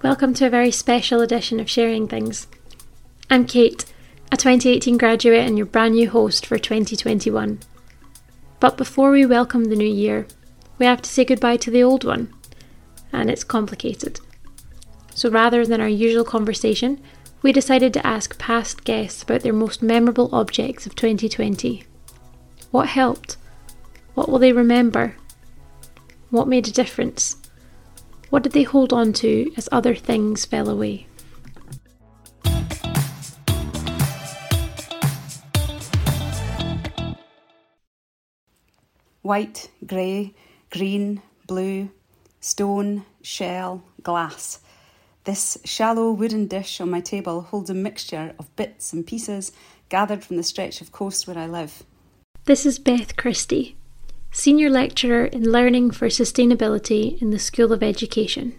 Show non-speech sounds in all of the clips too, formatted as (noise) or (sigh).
Welcome to a very special edition of Sharing Things. I'm Kate, a 2018 graduate and your brand new host for 2021. But before we welcome the new year, we have to say goodbye to the old one, and it's complicated. So rather than our usual conversation, we decided to ask past guests about their most memorable objects of 2020. What helped? What will they remember? What made a difference? What did they hold on to as other things fell away? White, grey, green, blue, stone, shell, glass. This shallow wooden dish on my table holds a mixture of bits and pieces gathered from the stretch of coast where I live. This is Beth Christie, Senior Lecturer in Learning for Sustainability in the School of Education.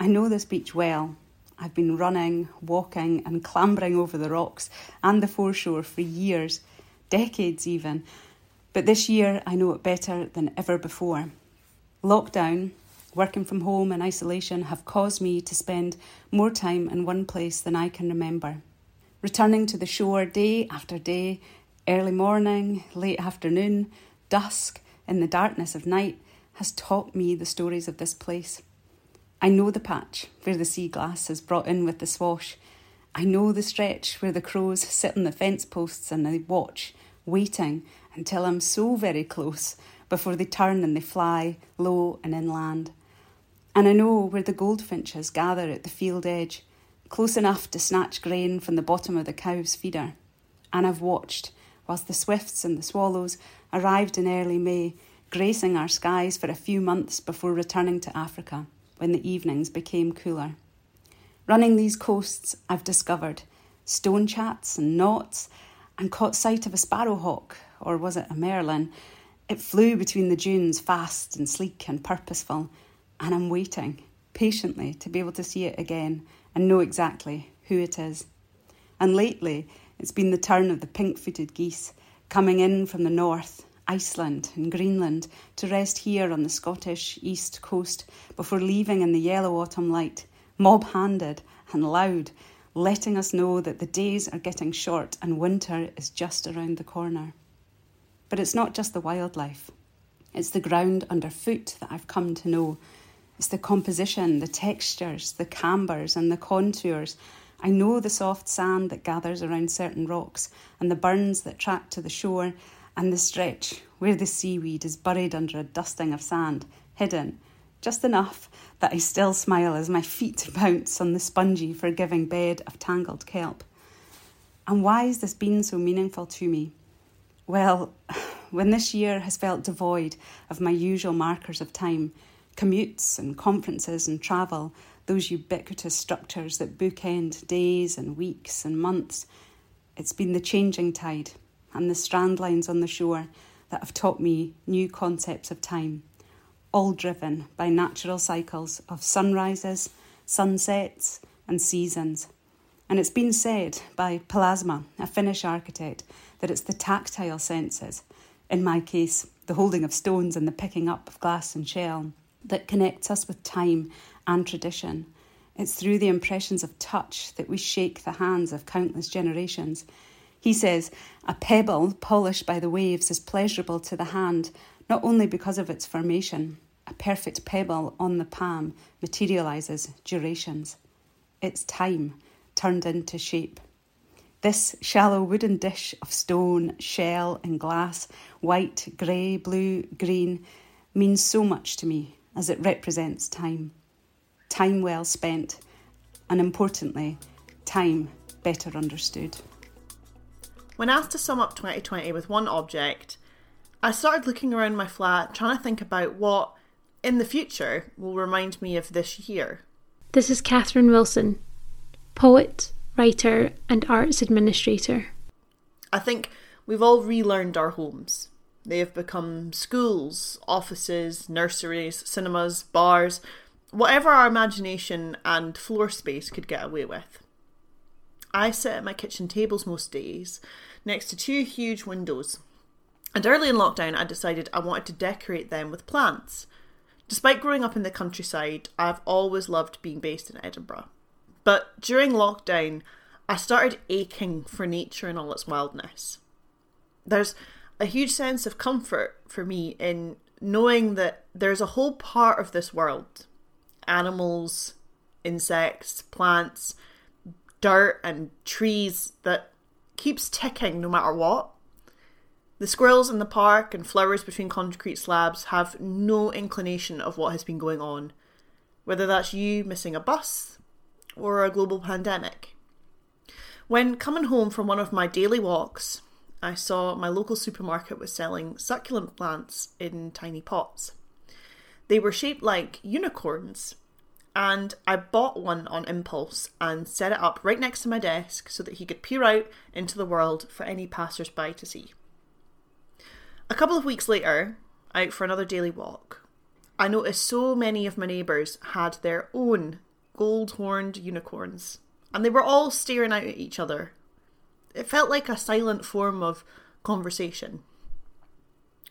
I know this beach well. I've been running, walking, and clambering over the rocks and the foreshore for years, decades even. But this year I know it better than ever before. Lockdown, working from home, and isolation have caused me to spend more time in one place than I can remember. Returning to the shore day after day, early morning, late afternoon, dusk, in the darkness of night has taught me the stories of this place. I know the patch where the sea glass is brought in with the swash. I know the stretch where the crows sit on the fence posts and they watch, waiting until I'm so very close before they turn and they fly low and inland. And I know where the goldfinches gather at the field edge, close enough to snatch grain from the bottom of the cow's feeder. And I've watched whilst the swifts and the swallows arrived in early May, gracing our skies for a few months before returning to Africa when the evenings became cooler. Running these coasts, I've discovered stone chats and knots and caught sight of a sparrowhawk, or was it a merlin? It flew between the dunes fast and sleek and purposeful, and I'm waiting patiently to be able to see it again and know exactly who it is. And lately, it's been the turn of the pink footed geese coming in from the north, Iceland and Greenland, to rest here on the Scottish east coast before leaving in the yellow autumn light, mob handed and loud, letting us know that the days are getting short and winter is just around the corner. But it's not just the wildlife, it's the ground underfoot that I've come to know. It's the composition, the textures, the cambers, and the contours I know the soft sand that gathers around certain rocks, and the burns that track to the shore, and the stretch where the seaweed is buried under a dusting of sand, hidden, just enough that I still smile as my feet (laughs) bounce on the spongy, forgiving bed of tangled kelp. And why has this been so meaningful to me? Well, (sighs) when this year has felt devoid of my usual markers of time, commutes and conferences and travel, those ubiquitous structures that bookend days and weeks and months. It's been the changing tide and the strand lines on the shore that have taught me new concepts of time, all driven by natural cycles of sunrises, sunsets, and seasons. And it's been said by Pallasmaa, a Finnish architect, that it's the tactile senses, in my case, the holding of stones and the picking up of glass and shell, that connects us with time and tradition. It's through the impressions of touch that we shake the hands of countless generations. He says, A pebble polished by the waves is pleasurable to the hand, not only because of its formation. A perfect pebble on the palm materializes durations. It's time turned into shape. This shallow wooden dish of stone, shell, and glass, white, grey, blue, green, means so much to me as it represents time time well spent, and importantly, time better understood. When asked to sum up 2020 with one object, I started looking around my flat trying to think about what, in the future, will remind me of this year. This is Catherine Wilson, poet, writer, and arts administrator. I think we've all relearned our homes. They have become schools, offices, nurseries, cinemas, bars, whatever our imagination and floor space could get away with. I sit at my kitchen tables most days next to two huge windows. And early in lockdown, I decided I wanted to decorate them with plants. Despite growing up in the countryside, I've always loved being based in Edinburgh. But during lockdown, I started aching for nature and all its wildness. There's a huge sense of comfort for me in knowing that there's a whole part of this world animals, insects, plants, dirt, and trees that keeps ticking no matter what. The squirrels in the park and flowers between concrete slabs have no inclination of what has been going on, whether that's you missing a bus or a global pandemic. When coming home from one of my daily walks, I saw my local supermarket was selling succulent plants in tiny pots. They were shaped like unicorns, and I bought one on impulse and set it up right next to my desk so that he could peer out into the world for any passers by to see. A couple of weeks later, out for another daily walk, I noticed so many of my neighbours had their own gold horned unicorns, and they were all staring out at each other. It felt like a silent form of conversation.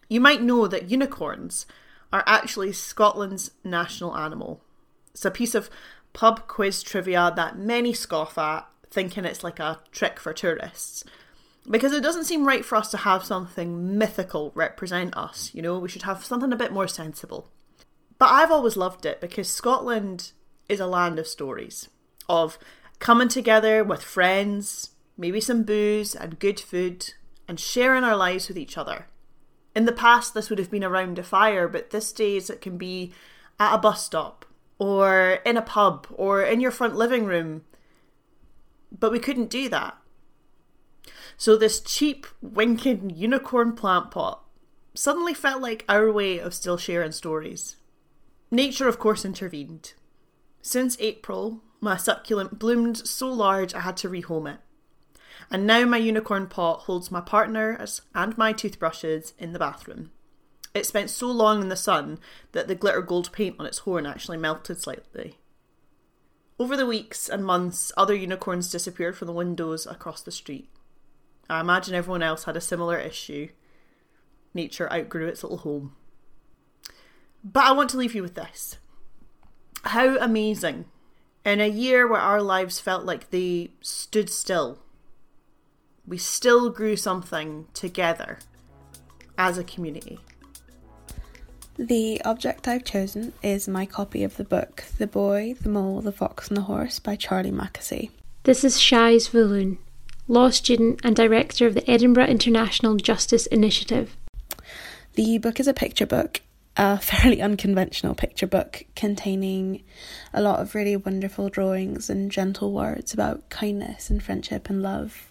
You might know that unicorns are actually Scotland's national animal. It's a piece of pub quiz trivia that many scoff at, thinking it's like a trick for tourists. Because it doesn't seem right for us to have something mythical represent us, you know, we should have something a bit more sensible. But I've always loved it because Scotland is a land of stories, of coming together with friends, maybe some booze and good food, and sharing our lives with each other. In the past, this would have been around a fire, but these days it can be at a bus stop, or in a pub, or in your front living room. But we couldn't do that. So, this cheap, winking unicorn plant pot suddenly felt like our way of still sharing stories. Nature, of course, intervened. Since April, my succulent bloomed so large I had to rehome it. And now my unicorn pot holds my partner's and my toothbrushes in the bathroom. It spent so long in the sun that the glitter gold paint on its horn actually melted slightly. Over the weeks and months, other unicorns disappeared from the windows across the street. I imagine everyone else had a similar issue. Nature outgrew its little home. But I want to leave you with this. How amazing. In a year where our lives felt like they stood still, we still grew something together as a community. The object I've chosen is my copy of the book The Boy, the Mole, the Fox and the Horse by Charlie Mackesy. This is Shais Vulloon, law student and director of the Edinburgh International Justice Initiative. The book is a picture book a (laughs) fairly unconventional picture book containing a lot of really wonderful drawings and gentle words about kindness and friendship and love.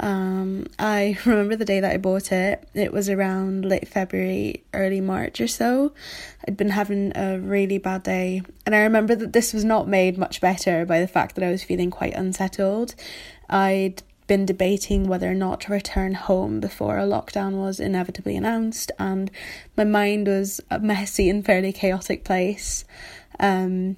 Um, I (laughs) remember the day that I bought it. It was around late February, early March or so. I'd been having a really bad day, and I remember that this was not made much better by the fact that I was feeling quite unsettled. I'd been debating whether or not to return home before a lockdown was inevitably announced, and my mind was a messy and fairly chaotic place. Um,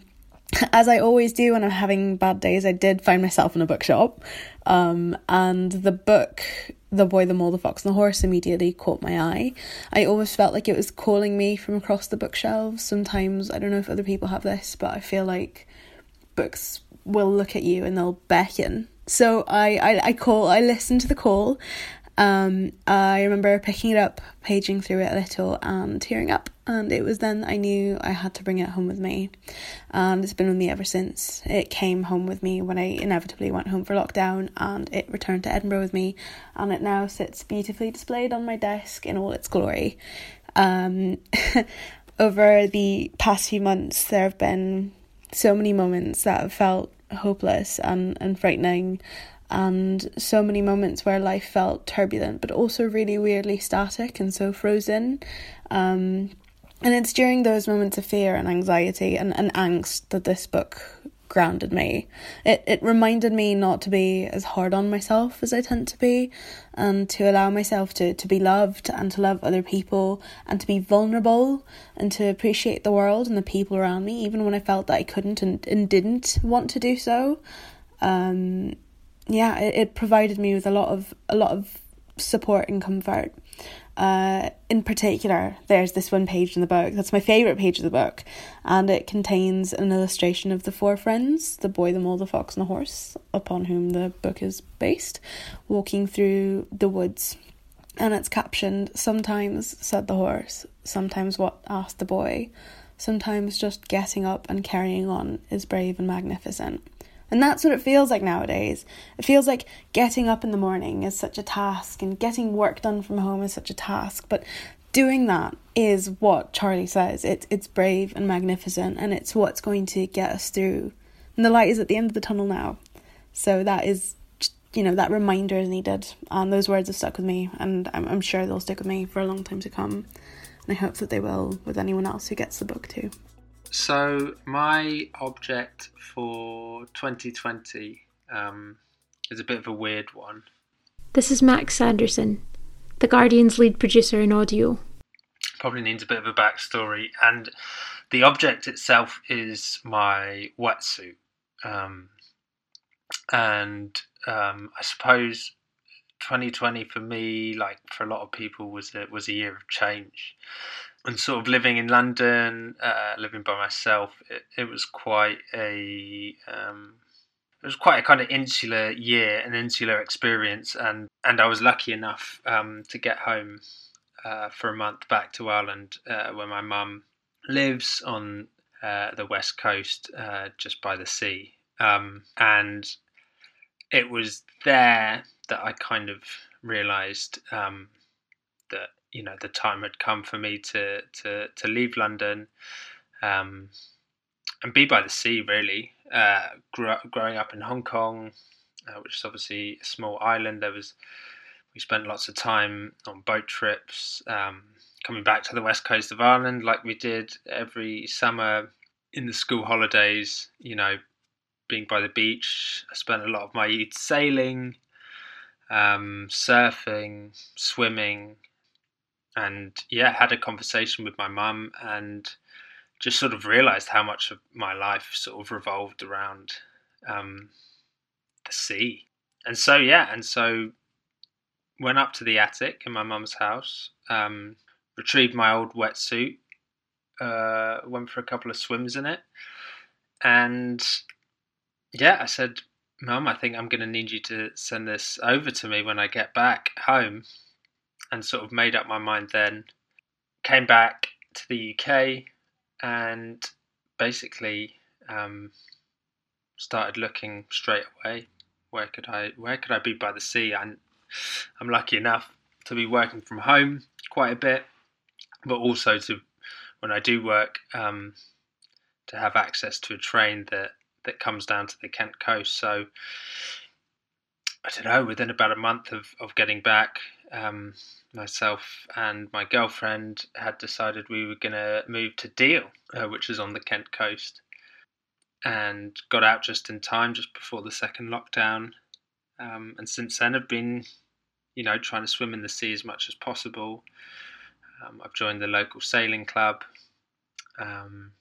as I always do when I'm having bad days, I did find myself in a bookshop, um, and the book, The Boy, the Mole, the Fox, and the Horse, immediately caught my eye. I always felt like it was calling me from across the bookshelves. Sometimes, I don't know if other people have this, but I feel like books will look at you and they'll beckon so I, I, I call, I listen to the call. Um, I remember picking it up, paging through it a little, and tearing up. And it was then I knew I had to bring it home with me. And it's been with me ever since. It came home with me when I inevitably went home for lockdown, and it returned to Edinburgh with me. And it now sits beautifully displayed on my desk in all its glory. Um, (laughs) over the past few months, there have been so many moments that have felt hopeless and, and frightening and so many moments where life felt turbulent but also really weirdly static and so frozen um, and it's during those moments of fear and anxiety and, and angst that this book grounded me. It it reminded me not to be as hard on myself as I tend to be and to allow myself to, to be loved and to love other people and to be vulnerable and to appreciate the world and the people around me even when I felt that I couldn't and, and didn't want to do so. Um yeah, it, it provided me with a lot of a lot of support and comfort. Uh, in particular, there's this one page in the book that's my favourite page of the book, and it contains an illustration of the four friends the boy, the mole, the fox, and the horse, upon whom the book is based, walking through the woods. And it's captioned, Sometimes, said the horse, sometimes what asked the boy, sometimes just getting up and carrying on is brave and magnificent. And that's what it feels like nowadays. It feels like getting up in the morning is such a task and getting work done from home is such a task. But doing that is what Charlie says. It's it's brave and magnificent and it's what's going to get us through. And the light is at the end of the tunnel now. So that is you know, that reminder is needed. And those words have stuck with me and I'm I'm sure they'll stick with me for a long time to come. And I hope that they will with anyone else who gets the book too. So my object for 2020 um, is a bit of a weird one. This is Max Sanderson, The Guardian's lead producer in audio. Probably needs a bit of a backstory, and the object itself is my wetsuit. Um, and um, I suppose 2020 for me, like for a lot of people, was a, was a year of change and sort of living in London, uh, living by myself, it, it was quite a um, it was quite a kind of insular year, an insular experience, and and I was lucky enough um, to get home uh, for a month back to Ireland, uh, where my mum lives on uh, the west coast, uh, just by the sea, um, and it was there that I kind of realised um, you know the time had come for me to to to leave London um, and be by the sea. Really, uh, grew growing up in Hong Kong, uh, which is obviously a small island. There was we spent lots of time on boat trips, um, coming back to the west coast of Ireland like we did every summer in the school holidays. You know, being by the beach. I spent a lot of my youth sailing. Um, surfing, swimming, and yeah, had a conversation with my mum and just sort of realized how much of my life sort of revolved around um, the sea. And so yeah, and so went up to the attic in my mum's house, um, retrieved my old wetsuit, uh, went for a couple of swims in it, and yeah, I said, "Mum, I think I'm going to need you to send this over to me when I get back home." And sort of made up my mind then. Came back to the UK and basically um, started looking straight away. Where could I where could I be by the sea? And I'm lucky enough to be working from home quite a bit, but also to when I do work um, to have access to a train that that comes down to the Kent coast. So I don't know. Within about a month of of getting back, um, myself and my girlfriend had decided we were going to move to Deal, uh, which is on the Kent coast, and got out just in time, just before the second lockdown. Um, and since then, I've been, you know, trying to swim in the sea as much as possible. Um, I've joined the local sailing club, um,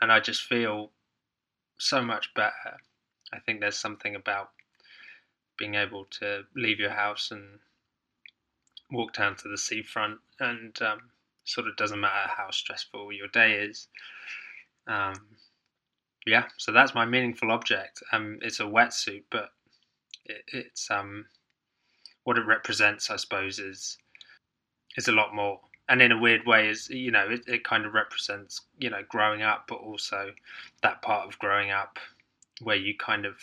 and I just feel so much better. I think there's something about being able to leave your house and walk down to the seafront, and um, sort of doesn't matter how stressful your day is. Um, yeah, so that's my meaningful object. Um, it's a wetsuit, but it, it's um, what it represents, I suppose, is is a lot more. And in a weird way, is you know, it, it kind of represents you know growing up, but also that part of growing up where you kind of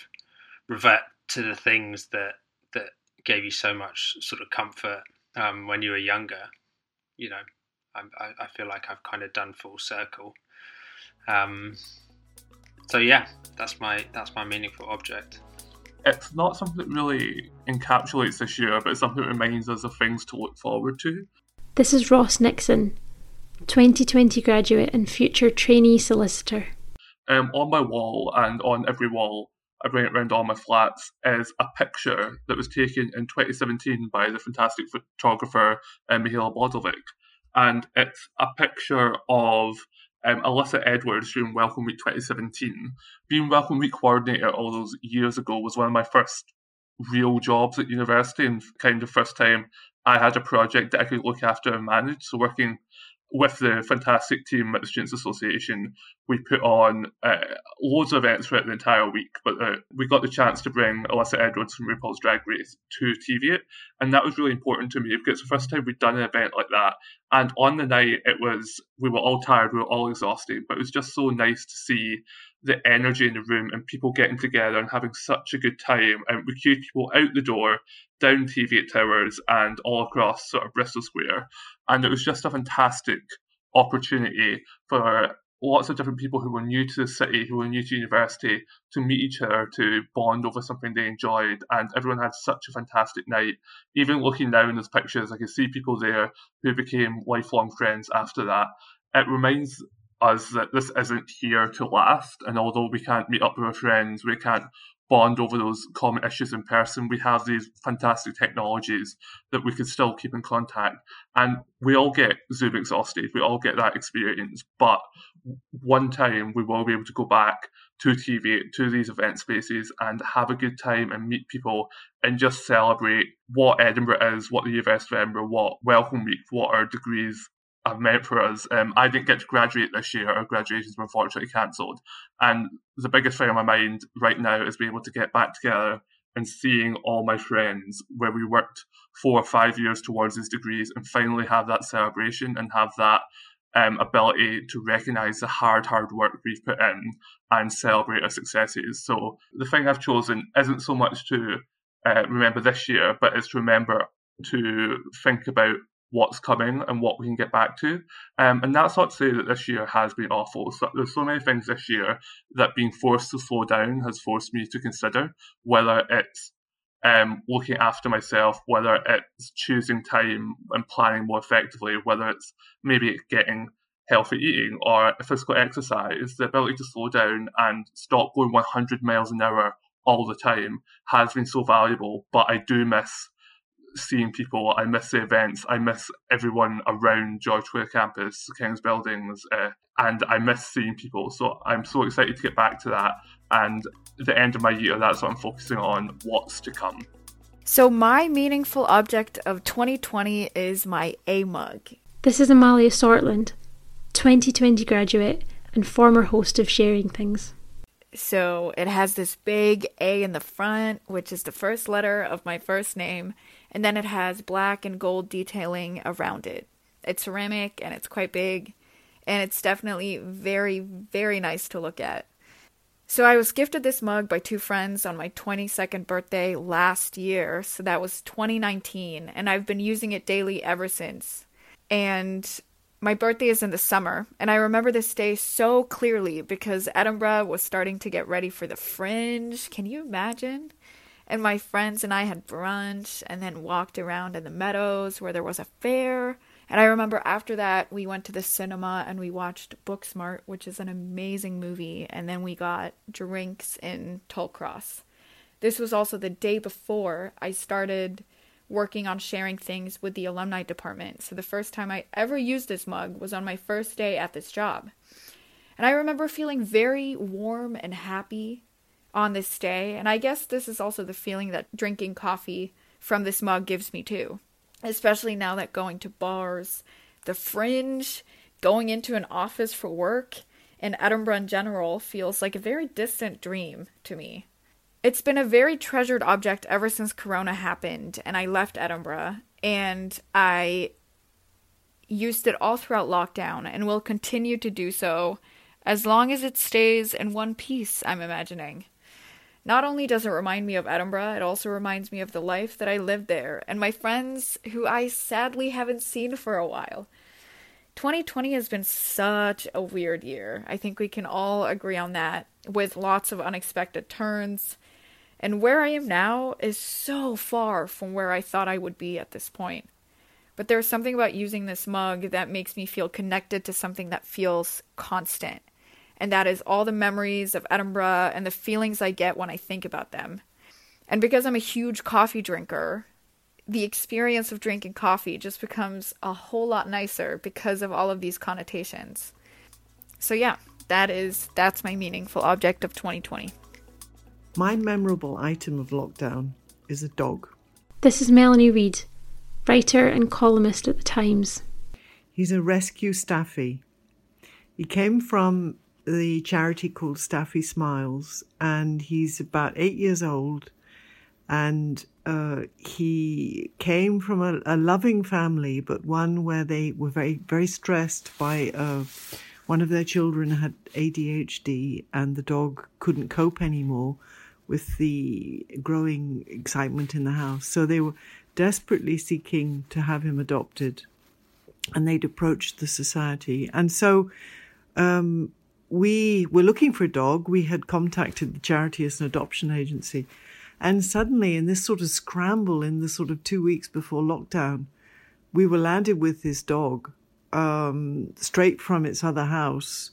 revert to the things that that gave you so much sort of comfort um, when you were younger. You know, I, I feel like I've kind of done full circle. Um, so yeah, that's my that's my meaningful object. It's not something that really encapsulates this year, but it's something that reminds us of things to look forward to. This is Ross Nixon, 2020 graduate and future trainee solicitor. Um, on my wall and on every wall I bring it around all my flats, is a picture that was taken in 2017 by the fantastic photographer uh, Mihaela Bodlovic. And it's a picture of um, Alyssa Edwards during Welcome Week 2017. Being Welcome Week coordinator all those years ago was one of my first real jobs at university and kind of first time I had a project that I could look after and manage. So working with the fantastic team at the Students Association, we put on uh, loads of events throughout the entire week. But uh, we got the chance to bring Alyssa Edwards from RuPaul's Drag Race to Teviot and that was really important to me because it's the first time we'd done an event like that. And on the night, it was we were all tired, we were all exhausted, but it was just so nice to see the energy in the room and people getting together and having such a good time. And we queued people out the door, down Teviot Towers, and all across sort of Bristo Square. And it was just a fantastic opportunity for lots of different people who were new to the city, who were new to university, to meet each other, to bond over something they enjoyed. And everyone had such a fantastic night. Even looking now in those pictures, I can see people there who became lifelong friends after that. It reminds us that this isn't here to last. And although we can't meet up with our friends, we can't bond over those common issues in person, we have these fantastic technologies that we can still keep in contact. And we all get Zoom exhausted, we all get that experience. But one time we will be able to go back to Teviot, to these event spaces, and have a good time and meet people and just celebrate what Edinburgh is, what the University of Edinburgh, what Welcome Week, what our degrees have meant for us. Um, I didn't get to graduate this year. Our graduations were unfortunately cancelled. And the biggest thing on my mind right now is being able to get back together and seeing all my friends where we worked four or five years towards these degrees and finally have that celebration and have that um, ability to recognize the hard, hard work we've put in and celebrate our successes. So the thing I've chosen isn't so much to uh, remember this year, but it's to remember to think about what's coming and what we can get back to. Um, and that's not to say that this year has been awful. So there's so many things this year that being forced to slow down has forced me to consider, whether it's um, looking after myself, whether it's choosing time and planning more effectively, whether it's maybe getting healthy eating or physical exercise, the ability to slow down and stop going 100 miles an hour all the time has been so valuable. But I do miss seeing people. I miss the events. I miss everyone around George Square campus, King's buildings, uh, and I miss seeing people. So I'm so excited to get back to that. And the end of my year, that's what I'm focusing on. What's to come. So my meaningful object of 2020 is my A mug. This is Amalia Sortland, 2020 graduate and former host of Sharing Things. So it has this big A in the front, which is the first letter of my first name, and then it has black and gold detailing around it. It's ceramic and it's quite big, and it's definitely very, very nice to look at. So I was gifted this mug by two friends on my 22nd birthday last year, so that was 2019, and I've been using it daily ever since. And my birthday is in the summer, and I remember this day so clearly because Edinburgh was starting to get ready for the fringe. Can you imagine? And my friends and I had brunch and then walked around in the meadows where there was a fair. And I remember after that, we went to the cinema and we watched Booksmart, which is an amazing movie. And then we got drinks in Tollcross. This was also the day before I started working on sharing things with the alumni department. So the first time I ever used this mug was on my first day at this job. And I remember feeling very warm and happy on this day. And I guess this is also the feeling that drinking coffee from this mug gives me too. Especially now that going to bars, the fringe, going into an office for work, and Edinburgh in general feels like a very distant dream to me. It's been a very treasured object ever since Corona happened and I left Edinburgh, and I used it all throughout lockdown and will continue to do so as long as it stays in one piece, I'm imagining. Not only does it remind me of Edinburgh, it also reminds me of the life that I lived there and my friends who I sadly haven't seen for a while. 2020 has been such a weird year. I think we can all agree on that, with lots of unexpected turns. And where I am now is so far from where I thought I would be at this point. But there's something about using this mug that makes me feel connected to something that feels constant and that is all the memories of Edinburgh and the feelings I get when I think about them. And because I'm a huge coffee drinker, the experience of drinking coffee just becomes a whole lot nicer because of all of these connotations. So yeah, that is that's my meaningful object of 2020. My memorable item of lockdown is a dog. This is Melanie Reid, writer and columnist at The Times. He's a rescue staffy. He came from the charity called Staffy Smiles, and he's about eight years old. And uh, he came from a, a, loving family, but one where they were very, very stressed by uh, one of their children had ADHD, and the dog couldn't cope anymore with the growing excitement in the house. So they were desperately seeking to have him adopted, and they'd approached the society. And so um, we were looking for a dog. We had contacted the charity as an adoption agency. And suddenly, in this sort of scramble, in the sort of two weeks before lockdown, we were landed with this dog um, straight from its other house.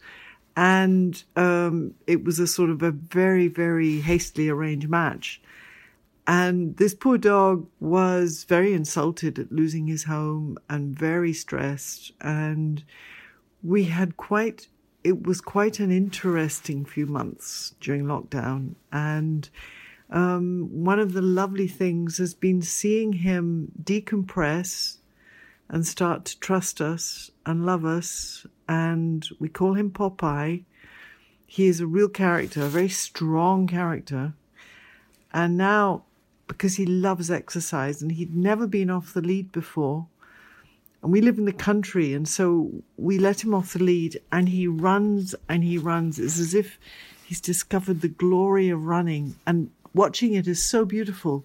And um, it was a sort of a very, very hastily arranged match. And this poor dog was very insulted at losing his home and very stressed. And we had quite, it was quite an interesting few months during lockdown. And um, one of the lovely things has been seeing him decompress and start to trust us and love us. And we call him Popeye. He is a real character, a very strong character. And now because he loves exercise and he'd never been off the lead before. And we live in the country, and so we let him off the lead, and he runs and he runs. It's as if he's discovered the glory of running, and watching it is so beautiful.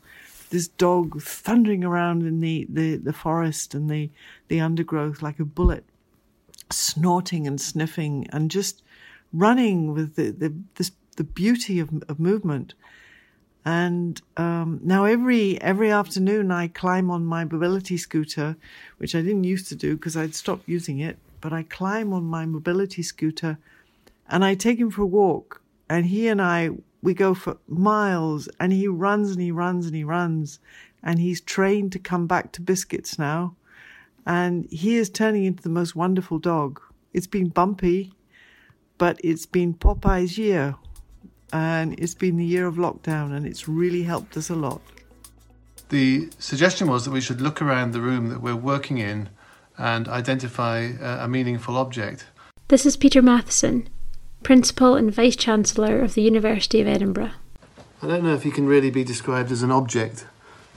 This dog thundering around in the, the, the forest and the, the undergrowth like a bullet, snorting and sniffing, and just running with the, the, this, the beauty of, of movement. And um, now every every afternoon I climb on my mobility scooter, which I didn't used to do because I'd stopped using it. But I climb on my mobility scooter, and I take him for a walk. And he and I we go for miles, and he runs and he runs and he runs, and he's trained to come back to biscuits now, and he is turning into the most wonderful dog. It's been bumpy, but it's been Popeye's year and it's been the year of lockdown and it's really helped us a lot. The suggestion was that we should look around the room that we're working in and identify a meaningful object. This is Peter Mathieson, Principal and Vice Chancellor of the University of Edinburgh. I don't know if he can really be described as an object,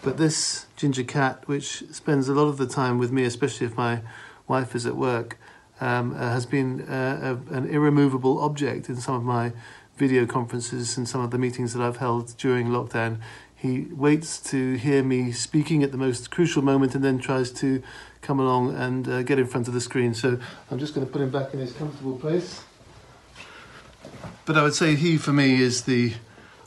but this ginger cat, which spends a lot of the time with me, especially if my wife is at work, um, uh, has been uh, a, an irremovable object in some of my video conferences and some of the meetings that I've held during lockdown. He waits to hear me speaking at the most crucial moment and then tries to come along and uh, get in front of the screen. So I'm just going to put him back in his comfortable place. But I would say he, for me, is the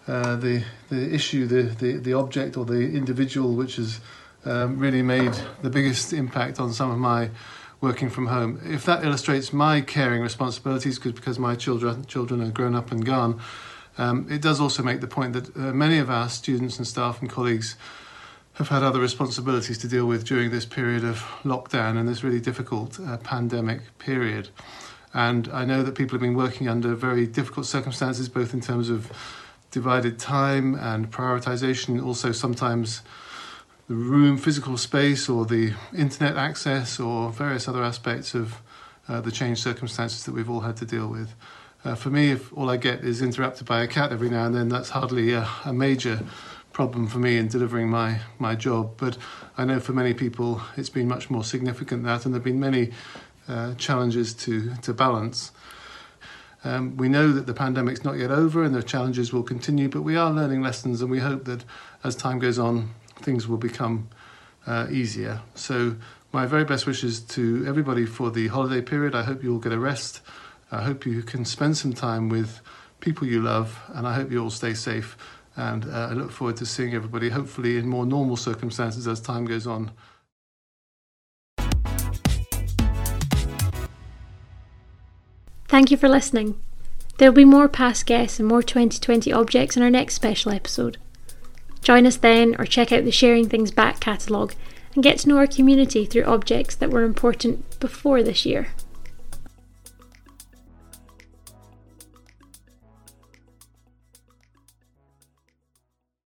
uh, the the issue, the, the the object or the individual, which has um, really made the biggest impact on some of my working from home. If that illustrates my caring responsibilities, because my children children are grown up and gone, um, it does also make the point that uh, many of our students and staff and colleagues have had other responsibilities to deal with during this period of lockdown and this really difficult uh, pandemic period. And I know that people have been working under very difficult circumstances, both in terms of divided time and prioritization, also sometimes the room, physical space, or the internet access, or various other aspects of uh, the changed circumstances that we've all had to deal with. Uh, for me, if all I get is interrupted by a cat every now and then, that's hardly a, a major problem for me in delivering my, my job. But I know for many people it's been much more significant that, and there have been many uh, challenges to, to balance. Um, we know that the pandemic's not yet over and the challenges will continue, but we are learning lessons, and we hope that as time goes on, things will become uh, easier. So, my very best wishes to everybody for the holiday period. I hope you all get a rest. I hope you can spend some time with people you love, and I hope you all stay safe. And uh, I look forward to seeing everybody, hopefully, in more normal circumstances as time goes on. Thank you for listening. There will be more past guests and more 2020 objects in our next special episode. Join us then or check out the Sharing Things Back catalogue and get to know our community through objects that were important before this year.